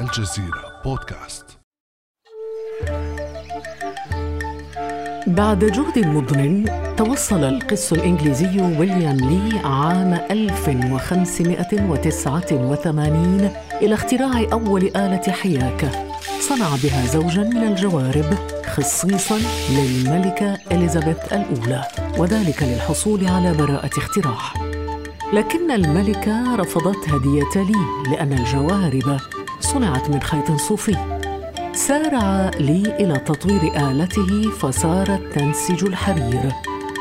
الجزيرة بودكاست. بعد جهد مضن توصل القس الإنجليزي ويليام لي عام 1589 إلى اختراع أول آلة حياكة صنع بها زوجا من الجوارب خصيصا للملكة إليزابيث الأولى وذلك للحصول على براءة اختراع. لكن الملكة رفضت هدية لي لأن الجوارب صنعت من خيط صوفي. سارع لي إلى تطوير آلته فصارت تنسج الحرير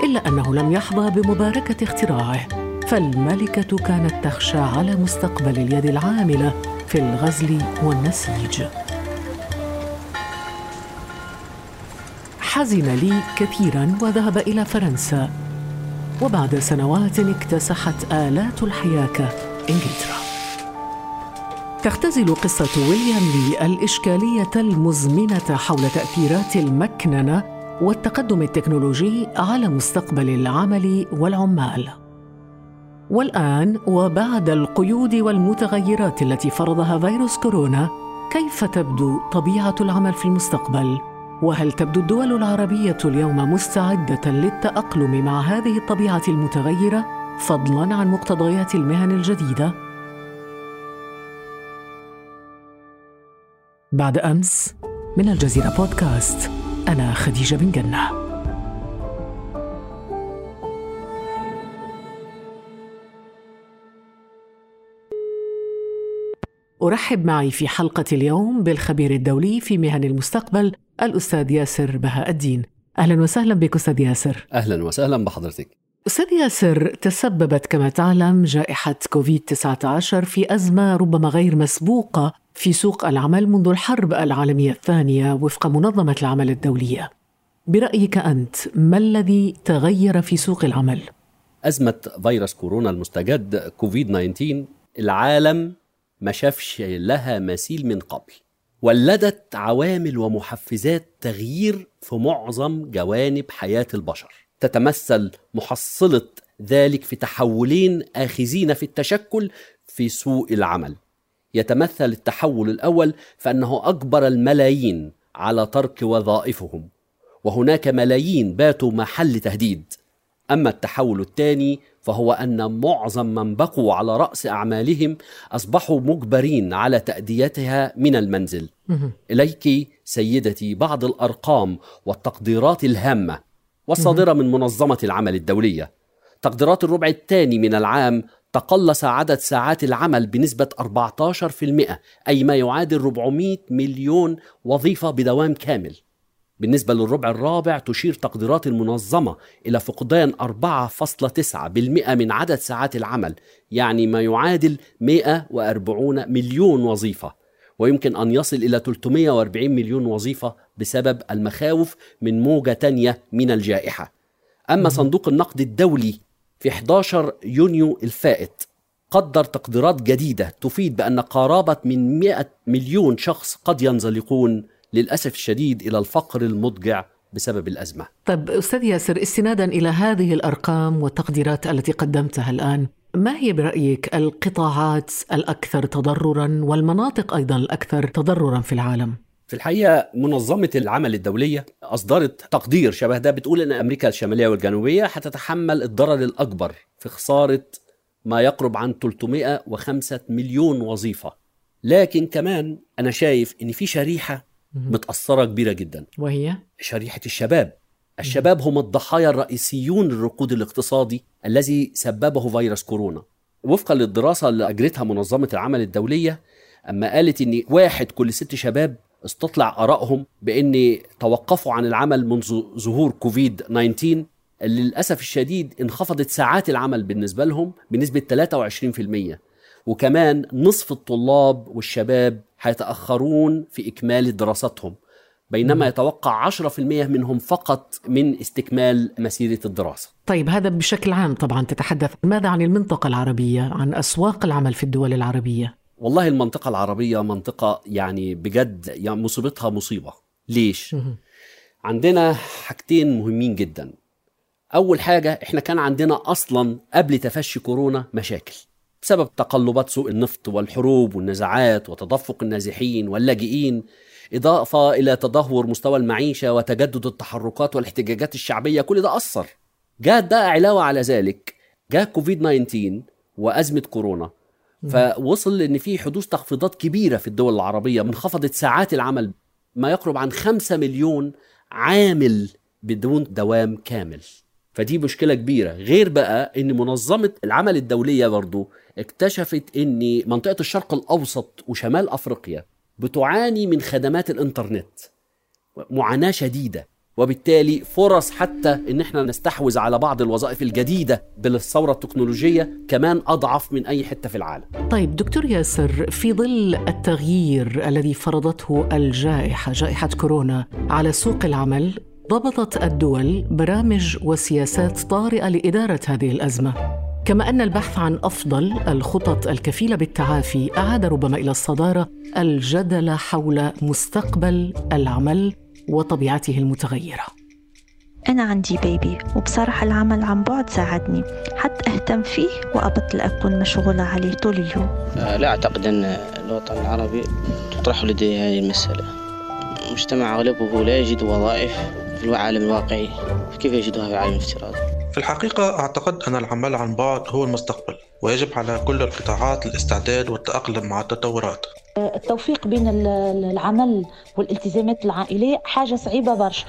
إلا أنه لم يحظى بمباركة اختراعه. فالملكة كانت تخشى على مستقبل اليد العاملة في الغزل والنسيج. حزن لي كثيرا وذهب إلى فرنسا وبعد سنوات اكتسحت آلات الحياكة إنجلترا. تختزل قصة ويليام لي الإشكالية المزمنة حول تأثيرات المكننة والتقدم التكنولوجي على مستقبل العمل والعمال. والآن وبعد القيود والمتغيرات التي فرضها فيروس كورونا، كيف تبدو طبيعة العمل في المستقبل؟ وهل تبدو الدول العربية اليوم مستعدة للتأقلم مع هذه الطبيعة المتغيرة فضلاً عن مقتضيات المهن الجديدة؟ بعد أمس من الجزيرة بودكاست أنا خديجة بن جنة. أرحب معي في حلقة اليوم بالخبير الدولي في مهن المستقبل الأستاذ ياسر بهاء الدين. أهلا وسهلا بك أستاذ ياسر. أهلا وسهلا بحضرتك. أستاذ ياسر تسببت كما تعلم جائحة كوفيد-19 في أزمة ربما غير مسبوقة في سوق العمل منذ الحرب العالمية الثانية وفق منظمة العمل الدولية. برأيك أنت ما الذي تغير في سوق العمل؟ أزمة فيروس كورونا المستجد كوفيد 19 العالم ما شافش لها مثيل من قبل. ولدت عوامل ومحفزات تغيير في معظم جوانب حياة البشر. تتمثل محصلة ذلك في تحولين آخذين في التشكل في سوق العمل. يتمثل التحول الأول فإنه اجبر الملايين على ترك وظائفهم وهناك ملايين باتوا محل تهديد. أما التحول الثاني فهو أن معظم من بقوا على رأس أعمالهم أصبحوا مجبرين على تأديتها من المنزل. إليك سيدتي بعض الأرقام والتقديرات الهامة والصادره من منظمة العمل الدولية. تقديرات الربع الثاني من العام تقلص عدد ساعات العمل بنسبة 14% أي ما يعادل 400 مليون وظيفة بدوام كامل. بالنسبة للربع الرابع تشير تقديرات المنظمة إلى فقدان 4.9% من عدد ساعات العمل يعني ما يعادل 140 مليون وظيفة. ويمكن أن يصل إلى 340 مليون وظيفة بسبب المخاوف من موجة تانية من الجائحة. أما صندوق النقد الدولي في 11 يونيو الفائت قدر تقديرات جديدة تفيد بأن قرابة من 100 مليون شخص قد ينزلقون للأسف الشديد إلى الفقر المضجع بسبب الأزمة. طيب أستاذ ياسر استنادا إلى هذه الأرقام والتقديرات التي قدمتها الآن. ما هي برأيك القطاعات الأكثر تضررا والمناطق أيضا الأكثر تضررا في العالم؟ في الحقيقة منظمة العمل الدولية أصدرت تقدير شبه ده بتقول أن أمريكا الشمالية والجنوبية هتتحمل الضرر الأكبر في خسارة ما يقرب عن 305 مليون وظيفة لكن كمان أنا شايف أن في شريحة متأثرة كبيرة جدا وهي؟ شريحة الشباب الشباب هم الضحايا الرئيسيون للركود الاقتصادي الذي سببه فيروس كورونا. وفقا للدراسة اللي أجرتها منظمة العمل الدولية أما قالت أن واحد كل ست شباب استطلع آرائهم بأن توقفوا عن العمل منذ ظهور كوفيد 19 للأسف الشديد انخفضت ساعات العمل بالنسبة لهم بنسبة 23% وكمان نصف الطلاب والشباب هيتأخرون في إكمال دراستهم. بينما يتوقع 10% منهم فقط من استكمال مسيرة الدراسة. طيب هذا بشكل عام طبعا تتحدث ماذا عن المنطقة العربية عن أسواق العمل في الدول العربية؟ والله المنطقة العربية منطقة يعني بجد يعني مصيبتها مصيبة. ليش؟ عندنا حاجتين مهمين جدا. أول حاجة إحنا كان عندنا أصلا قبل تفشي كورونا مشاكل بسبب تقلبات سوق النفط والحروب والنزاعات وتدفق النازحين واللاجئين. إضافة إلى تدهور مستوى المعيشة وتجدد التحركات والاحتجاجات الشعبية كل ده أثر. جاءت بقى علاوة على ذلك جاء كوفيد 19 وأزمة كورونا. فوصل إن في حدوث تخفيضات كبيرة في الدول العربية منخفضت ساعات العمل ما يقرب عن خمسة مليون عامل بدون دوام كامل. فدي مشكلة كبيرة. غير بقى إن منظمة العمل الدولية برضو اكتشفت إن منطقة الشرق الأوسط وشمال أفريقيا بتعاني من خدمات الإنترنت معاناة شديدة وبالتالي فرص حتى إن إحنا نستحوذ على بعض الوظائف الجديدة بالثورة التكنولوجية كمان أضعف من أي حتة في العالم. طيب دكتور ياسر في ظل التغيير الذي فرضته الجائحة جائحة كورونا على سوق العمل ضبطت الدول برامج وسياسات طارئة لإدارة هذه الأزمة. كما أن البحث عن أفضل الخطط الكفيلة بالتعافي أعاد ربما إلى الصدارة الجدل حول مستقبل العمل وطبيعته المتغيرة. أنا عندي بيبي وبصراحة العمل عن بعد ساعدني. حتى أهتم فيه وأبطل أكون مشغولة عليه طول اليوم. آه، لا أعتقد أن الوطن العربي تطرح لديه هذه المسألة. المجتمع أغلبه لا يجد وظائف في العالم الواقعي فكيف يجدها في العالم الافتراضي؟ في الحقيقة أعتقد أن العمل عن بعد هو المستقبل ويجب على كل القطاعات الاستعداد والتأقلم مع التطورات. التوفيق بين العمل والالتزامات العائلية حاجة صعيبة برشا.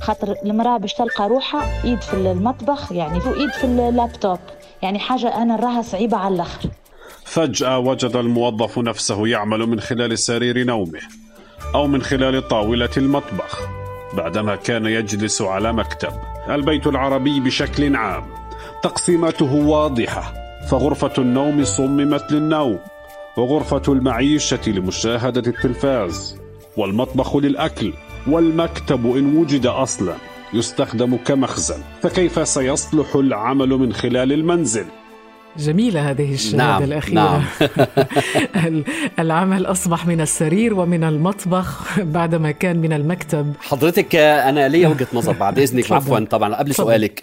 خاطر المرأة باش تلقى روحها إيد في المطبخ يعني وايد في اللابتوب. يعني حاجة أنا نراها صعيبة على الآخر. فجأة وجد الموظف نفسه يعمل من خلال سرير نومه أو من خلال طاولة المطبخ بعدما كان يجلس على مكتب. البيت العربي بشكل عام. تقسيماته واضحة. فغرفة النوم صممت للنوم وغرفة المعيشة لمشاهدة التلفاز والمطبخ للأكل والمكتب إن وجد أصلا يستخدم كمخزن. فكيف سيصلح العمل من خلال المنزل؟ جميلة هذه الشهادة نعم الأخيرة. نعم. العمل أصبح من السرير ومن المطبخ بعدما كان من المكتب. حضرتك أنا لي وجهة نظر بعد إذنك عفوا طبعا قبل سؤالك.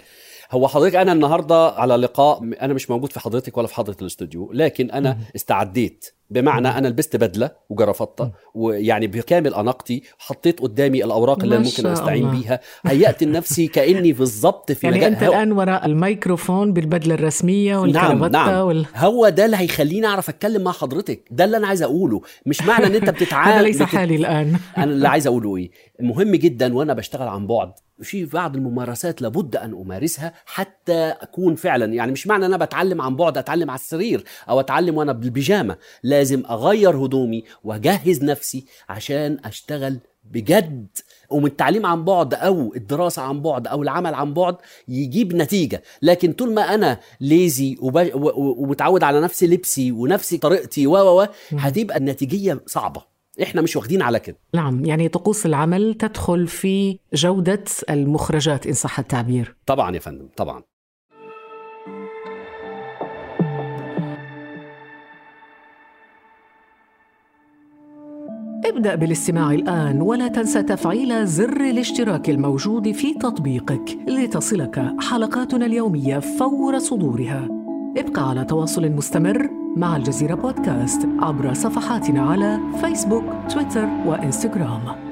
هو حضرتك أنا النهارده على لقاء أنا مش موجود في حضرتك ولا في حضرة الاستوديو لكن أنا استعديت بمعنى أنا لبست بدلة وجرافطة ويعني بكامل أناقتي حطيت قدامي الأوراق اللي ممكن أستعين بيها هيأت لنفسي كأني بالظبط في يعني أنت هو... الآن وراء الميكروفون بالبدلة الرسمية والكرافته نعم نعم. وال... هو ده اللي هيخليني أعرف أتكلم مع حضرتك ده اللي أنا عايز أقوله مش معنى إن أنت بتتعامل هذا ليس حالي الآن. أنا اللي عايز أقوله إيه مهم جدا وأنا بشتغل عن بعد في بعض الممارسات لابد أن أمارسها حتى أكون فعلا. يعني مش معنى أنا بتعلم عن بعد أتعلم على السرير أو أتعلم وأنا بالبيجامة. لازم أغير هدومي وأجهز نفسي عشان أشتغل بجد. ومن التعليم عن بعد أو الدراسة عن بعد أو العمل عن بعد يجيب نتيجة. لكن طول ما أنا ليزي. ومتعود على نفس لبسي ونفس طريقتي و و هتبقى النتيجيه صعبة. إحنا مش واخدين على كده. نعم يعني طقوس العمل تدخل في جودة المخرجات إن صح التعبير. طبعا يا فندم طبعا. ابدأ بالاستماع الآن ولا تنسى تفعيل زر الاشتراك الموجود في تطبيقك لتصلك حلقاتنا اليومية فور صدورها. ابقى على تواصل مستمر مع الجزيرة بودكاست عبر صفحاتنا على فيسبوك، تويتر وإنستغرام.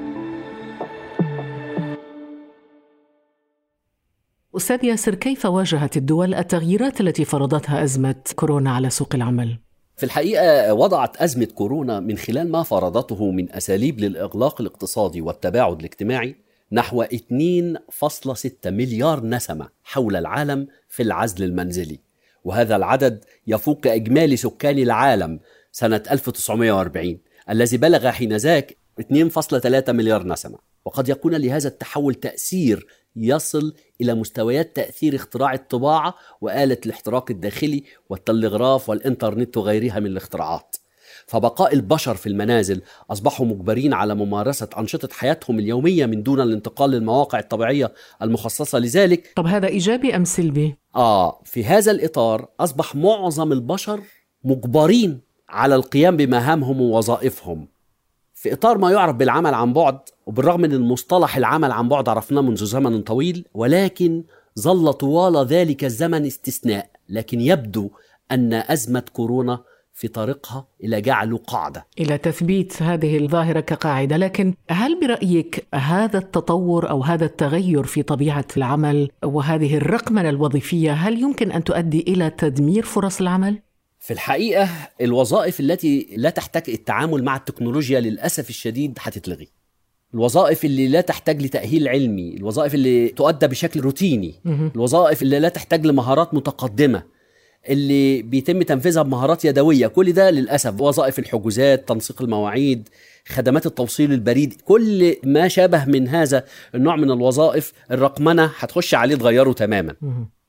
أستاذ ياسر كيف واجهت الدول التغييرات التي فرضتها أزمة كورونا على سوق العمل؟ في الحقيقة وضعت أزمة كورونا من خلال ما فرضته من أساليب للإغلاق الاقتصادي والتباعد الاجتماعي نحو 2.6 مليار نسمة حول العالم في العزل المنزلي وهذا العدد يفوق إجمالي سكان العالم سنة 1940 الذي بلغ حينذاك 2.3 مليار نسمة. وقد يكون لهذا التحول تأثير يصل إلى مستويات تأثير اختراع الطباعة وآلة الاحتراق الداخلي والتلغراف والإنترنت وغيرها من الاختراعات. فبقاء البشر في المنازل أصبحوا مجبرين على ممارسة أنشطة حياتهم اليومية من دون الانتقال للمواقع الطبيعية المخصصة لذلك. طب هذا إيجابي أم سلبي؟ آه في هذا الإطار أصبح معظم البشر مجبرين على القيام بمهامهم ووظائفهم. في إطار ما يعرف بالعمل عن بعد وبالرغم من المصطلح العمل عن بعد عرفناه منذ زمن طويل ولكن ظل طوال ذلك الزمن استثناء. لكن يبدو أن أزمة كورونا في طريقها إلى جعله قاعدة. إلى تثبيت هذه الظاهرة كقاعدة، لكن هل برأيك هذا التطور أو هذا التغير في طبيعة العمل وهذه الرقمنه الوظيفية هل يمكن أن تؤدي إلى تدمير فرص العمل؟ في الحقيقة الوظائف التي لا تحتاج التعامل مع التكنولوجيا للأسف الشديد هتتلغي. الوظائف اللي لا تحتاج لتأهيل علمي الوظائف اللي تؤدى بشكل روتيني الوظائف اللي لا تحتاج لمهارات متقدمة اللي بيتم تنفيذها بمهارات يدوية. كل ده للأسف وظائف الحجوزات تنسيق المواعيد خدمات التوصيل البريد كل ما شابه من هذا النوع من الوظائف الرقمنة هتخش عليه تغيره تماما.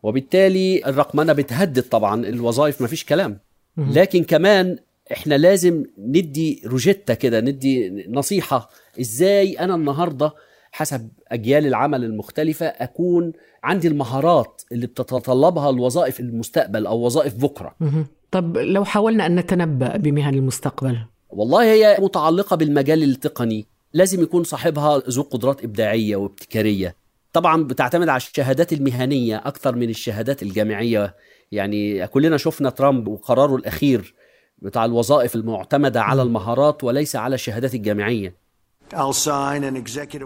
وبالتالي الرقمنة بتهدد طبعا الوظائف مفيش كلام. لكن كمان إحنا لازم ندي روجيتا كده ندي نصيحة. إزاي أنا النهاردة حسب أجيال العمل المختلفة أكون عندي المهارات اللي بتتطلبها الوظائف المستقبل أو وظائف بكرة. مهم. طب لو حاولنا أن نتنبأ بمهن المستقبل؟ والله هي متعلقة بالمجال التقني. لازم يكون صاحبها ذو قدرات إبداعية وابتكارية. طبعا بتعتمد على الشهادات المهنية أكثر من الشهادات الجامعية. يعني كلنا شفنا ترامب وقراره الأخير بتاع الوظائف المعتمدة على المهارات وليس على الشهادات الجامعية.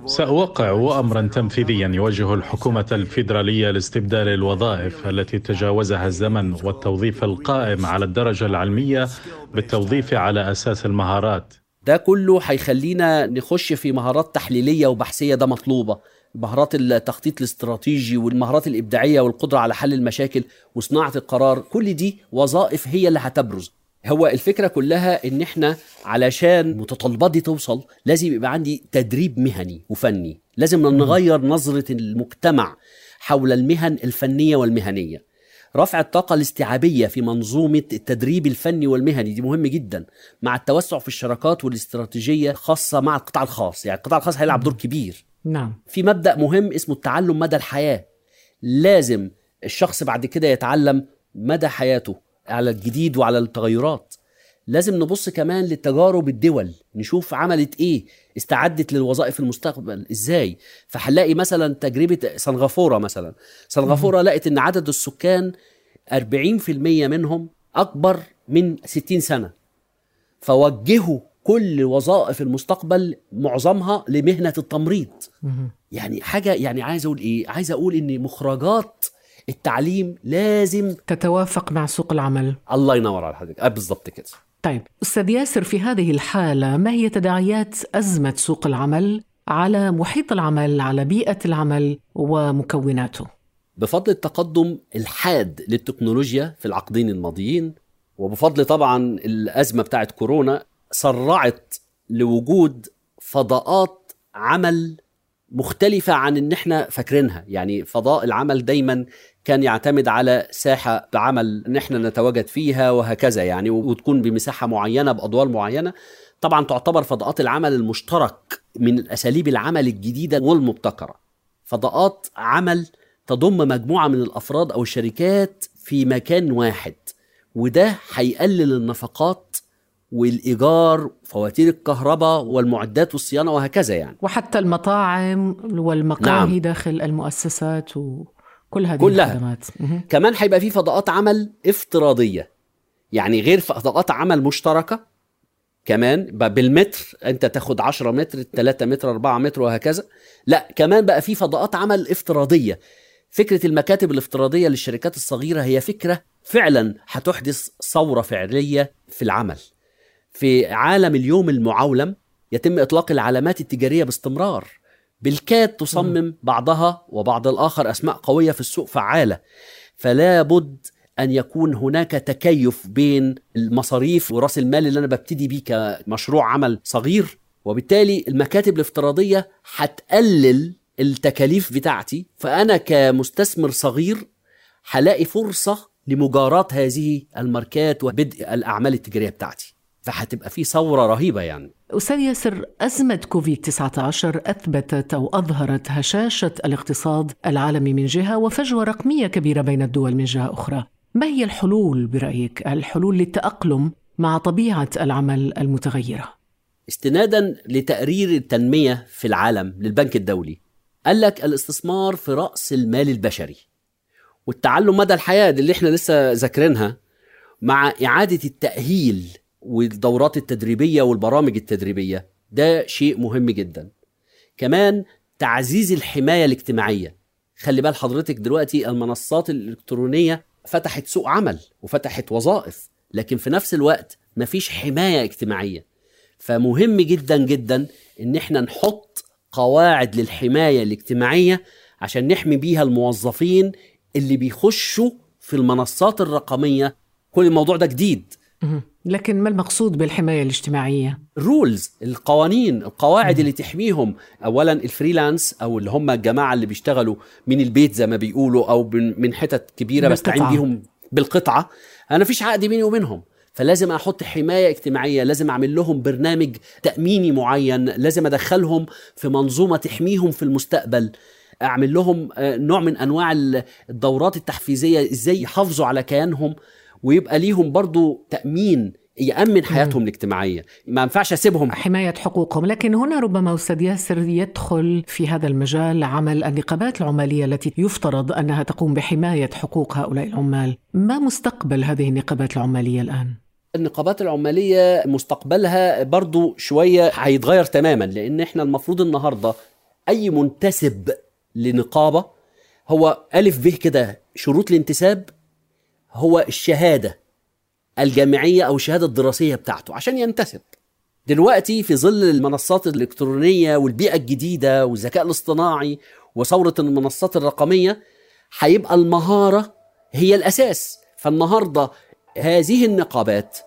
سأوقع أمرا تنفيذيا يوجه الحكومة الفيدرالية لاستبدال الوظائف التي تجاوزها الزمن والتوظيف القائم على الدرجة العلمية بالتوظيف على أساس المهارات. ده كله هيخلينا نخش في مهارات تحليلية وبحثية ده مطلوبة. مهارات التخطيط الاستراتيجي والمهارات الإبداعية والقدرة على حل المشاكل وصناعة القرار كل دي وظائف هي اللي هتبرز. هو الفكرة كلها إن إحنا علشان متطلبات دي توصل لازم يبقى عندي تدريب مهني وفني. لازم نغير نظرة المجتمع حول المهن الفنية والمهنية. رفع الطاقة الاستيعابية في منظومة التدريب الفني والمهني دي مهم جدا مع التوسع في الشراكات والاستراتيجية خاصة مع القطاع الخاص. يعني القطاع الخاص هيلعب دور كبير. نعم. في مبدأ مهم اسمه التعلم مدى الحياة. لازم الشخص بعد كده يتعلم مدى حياته. على الجديد وعلى التغيرات. لازم نبص كمان لتجارب الدول نشوف عملت إيه استعدت للوظائف المستقبل إزاي. فهنلاقي مثلا تجربة سنغافورة مثلا. سنغافورة لقت إن عدد السكان 40% منهم أكبر من 60 سنة. فوجهوا كل وظائف المستقبل معظمها لمهنة التمريض. يعني حاجة يعني عايز أقول إيه؟ عايز أقول إن مخرجات التعليم لازم تتوافق مع سوق العمل. الله ينور على حضرتك. آه بالظبط كده. طيب أستاذ ياسر في هذه الحالة ما هي تداعيات أزمة سوق العمل على محيط العمل على بيئة العمل ومكوناته؟ بفضل التقدم الحاد للتكنولوجيا في العقدين الماضيين وبفضل طبعا الأزمة بتاعت كورونا سرعت لوجود فضاءات عمل مختلفة عن إن إحنا فاكرينها. يعني فضاء العمل دايما كان يعتمد على ساحة بعمل إن إحنا نتواجد فيها وهكذا يعني وتكون بمساحة معينة بأدوار معينة. طبعا تعتبر فضاءات العمل المشترك من أساليب العمل الجديدة والمبتكرة. فضاءات عمل تضم مجموعة من الأفراد أو الشركات في مكان واحد وده هيقلل النفقات والإيجار فواتير الكهرباء والمعدات والصيانة وهكذا يعني وحتى المطاعم والمقاهي نعم. داخل المؤسسات وكل هذه كلها. الخدمات. كمان هيبقى في فضاءات عمل افتراضية يعني غير فضاءات عمل مشتركة كمان بالمتر أنت تاخد 10 متر 3 متر 4 متر وهكذا لا كمان بقى في فضاءات عمل افتراضية فكرة المكاتب الافتراضية للشركات الصغيرة هي فكرة فعلا هتحدث ثورة فعلية في العمل في عالم اليوم المعولم يتم إطلاق العلامات التجارية باستمرار. بالكاد تصمم بعضها وبعض الآخر أسماء قوية في السوق فعالة. فلا بد أن يكون هناك تكيف بين المصاريف وراس المال اللي أنا ببتدي بيه كمشروع عمل صغير وبالتالي المكاتب الافتراضية هتقلل التكاليف بتاعتي. فأنا كمستثمر صغير هلاقي فرصة لمجاراه هذه الماركات وبدء الأعمال التجارية بتاعتي. فهتبقى في ثورة رهيبة يعني. أستاذ ياسر أزمة كوفيد 19 أثبتت أو أظهرت هشاشة الاقتصاد العالمي من جهة وفجوة رقمية كبيرة بين الدول من جهة أخرى. ما هي الحلول برأيك؟ الحلول للتأقلم مع طبيعة العمل المتغيرة. استنادا لتقرير التنمية في العالم للبنك الدولي قال لك الاستثمار في رأس المال البشري والتعلم مدى الحياة اللي إحنا لسه ذاكرينها مع إعادة التأهيل والدورات التدريبية والبرامج التدريبية. ده شيء مهم جدا. كمان تعزيز الحماية الاجتماعية. خلي بال حضرتك دلوقتي المنصات الإلكترونية فتحت سوق عمل وفتحت وظائف لكن في نفس الوقت مفيش حماية اجتماعية. فمهم جدا جدا إن إحنا نحط قواعد للحماية الاجتماعية عشان نحمي بيها الموظفين اللي بيخشوا في المنصات الرقمية. كل الموضوع ده جديد. لكن ما المقصود بالحماية الاجتماعية؟ ال rules القوانين القواعد اللي تحميهم. اولا ال freelance أو اللي هم الجماعة اللي بيشتغلوا من البيت زي ما بيقولوا أو من حتت كبيرة بستعين بالقطعة. بيهم بالقطعة. أنا فيش عقد بيني وبينهم. فلازم أحط حماية اجتماعية لازم أعمل لهم برنامج تأميني معين لازم أدخلهم في منظومة تحميهم في المستقبل. أعمل لهم آه، نوع من أنواع ال- الدورات التحفيزية إزاي يحافظوا على كيانهم. ويبقى ليهم برضو تأمين يأمن حياتهم الاجتماعية. ما ينفعش أسيبهم. حماية حقوقهم. لكن هنا ربما أستاذ ياسر يدخل في هذا المجال عمل النقابات العمالية التي يفترض أنها تقوم بحماية حقوق هؤلاء العمال. ما مستقبل هذه النقابات العمالية الآن؟ النقابات العمالية مستقبلها برضو شوية هيتغير تماما لأن إحنا المفروض النهاردة أي منتسب لنقابة هو ألف به كده شروط الانتساب هو الشهادة الجامعية أو الشهادة الدراسية بتاعته عشان ينتسب. دلوقتي في ظل المنصات الإلكترونية والبيئة الجديدة والذكاء الاصطناعي وثورة المنصات الرقمية هيبقى المهارة هي الأساس. فالنهاردة هذه النقابات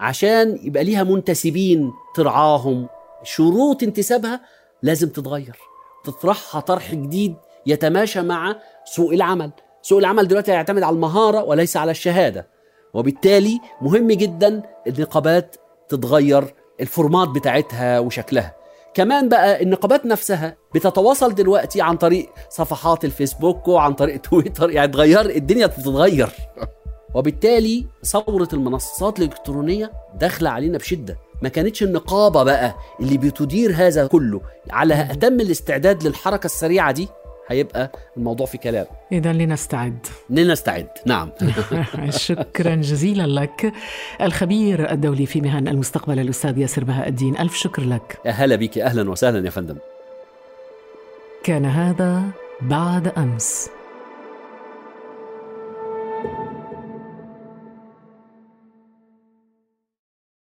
عشان يبقى ليها منتسبين ترعاهم شروط انتسابها لازم تتغير تطرحها طرح جديد يتماشى مع سوق العمل. سوق العمل دلوقتي يعتمد على المهارة وليس على الشهادة. وبالتالي مهم جدا النقابات تتغير الفورمات بتاعتها وشكلها. كمان بقى النقابات نفسها بتتواصل دلوقتي عن طريق صفحات الفيسبوك وعن طريق تويتر يعني تغير الدنيا بتتغير. وبالتالي ثورة المنصات الإلكترونية داخلة علينا بشدة. ما كانتش النقابة بقى اللي بتدير هذا كله على أتم الاستعداد للحركة السريعة دي. هيبقى الموضوع في كلام. إذا لنستعد. لنستعد. نعم. شكرا جزيلا لك. الخبير الدولي في مهن المستقبل الأستاذ ياسر بهاء الدين ألف شكر لك. أهلا بك. أهلا وسهلا يا فندم. كان هذا بعد أمس.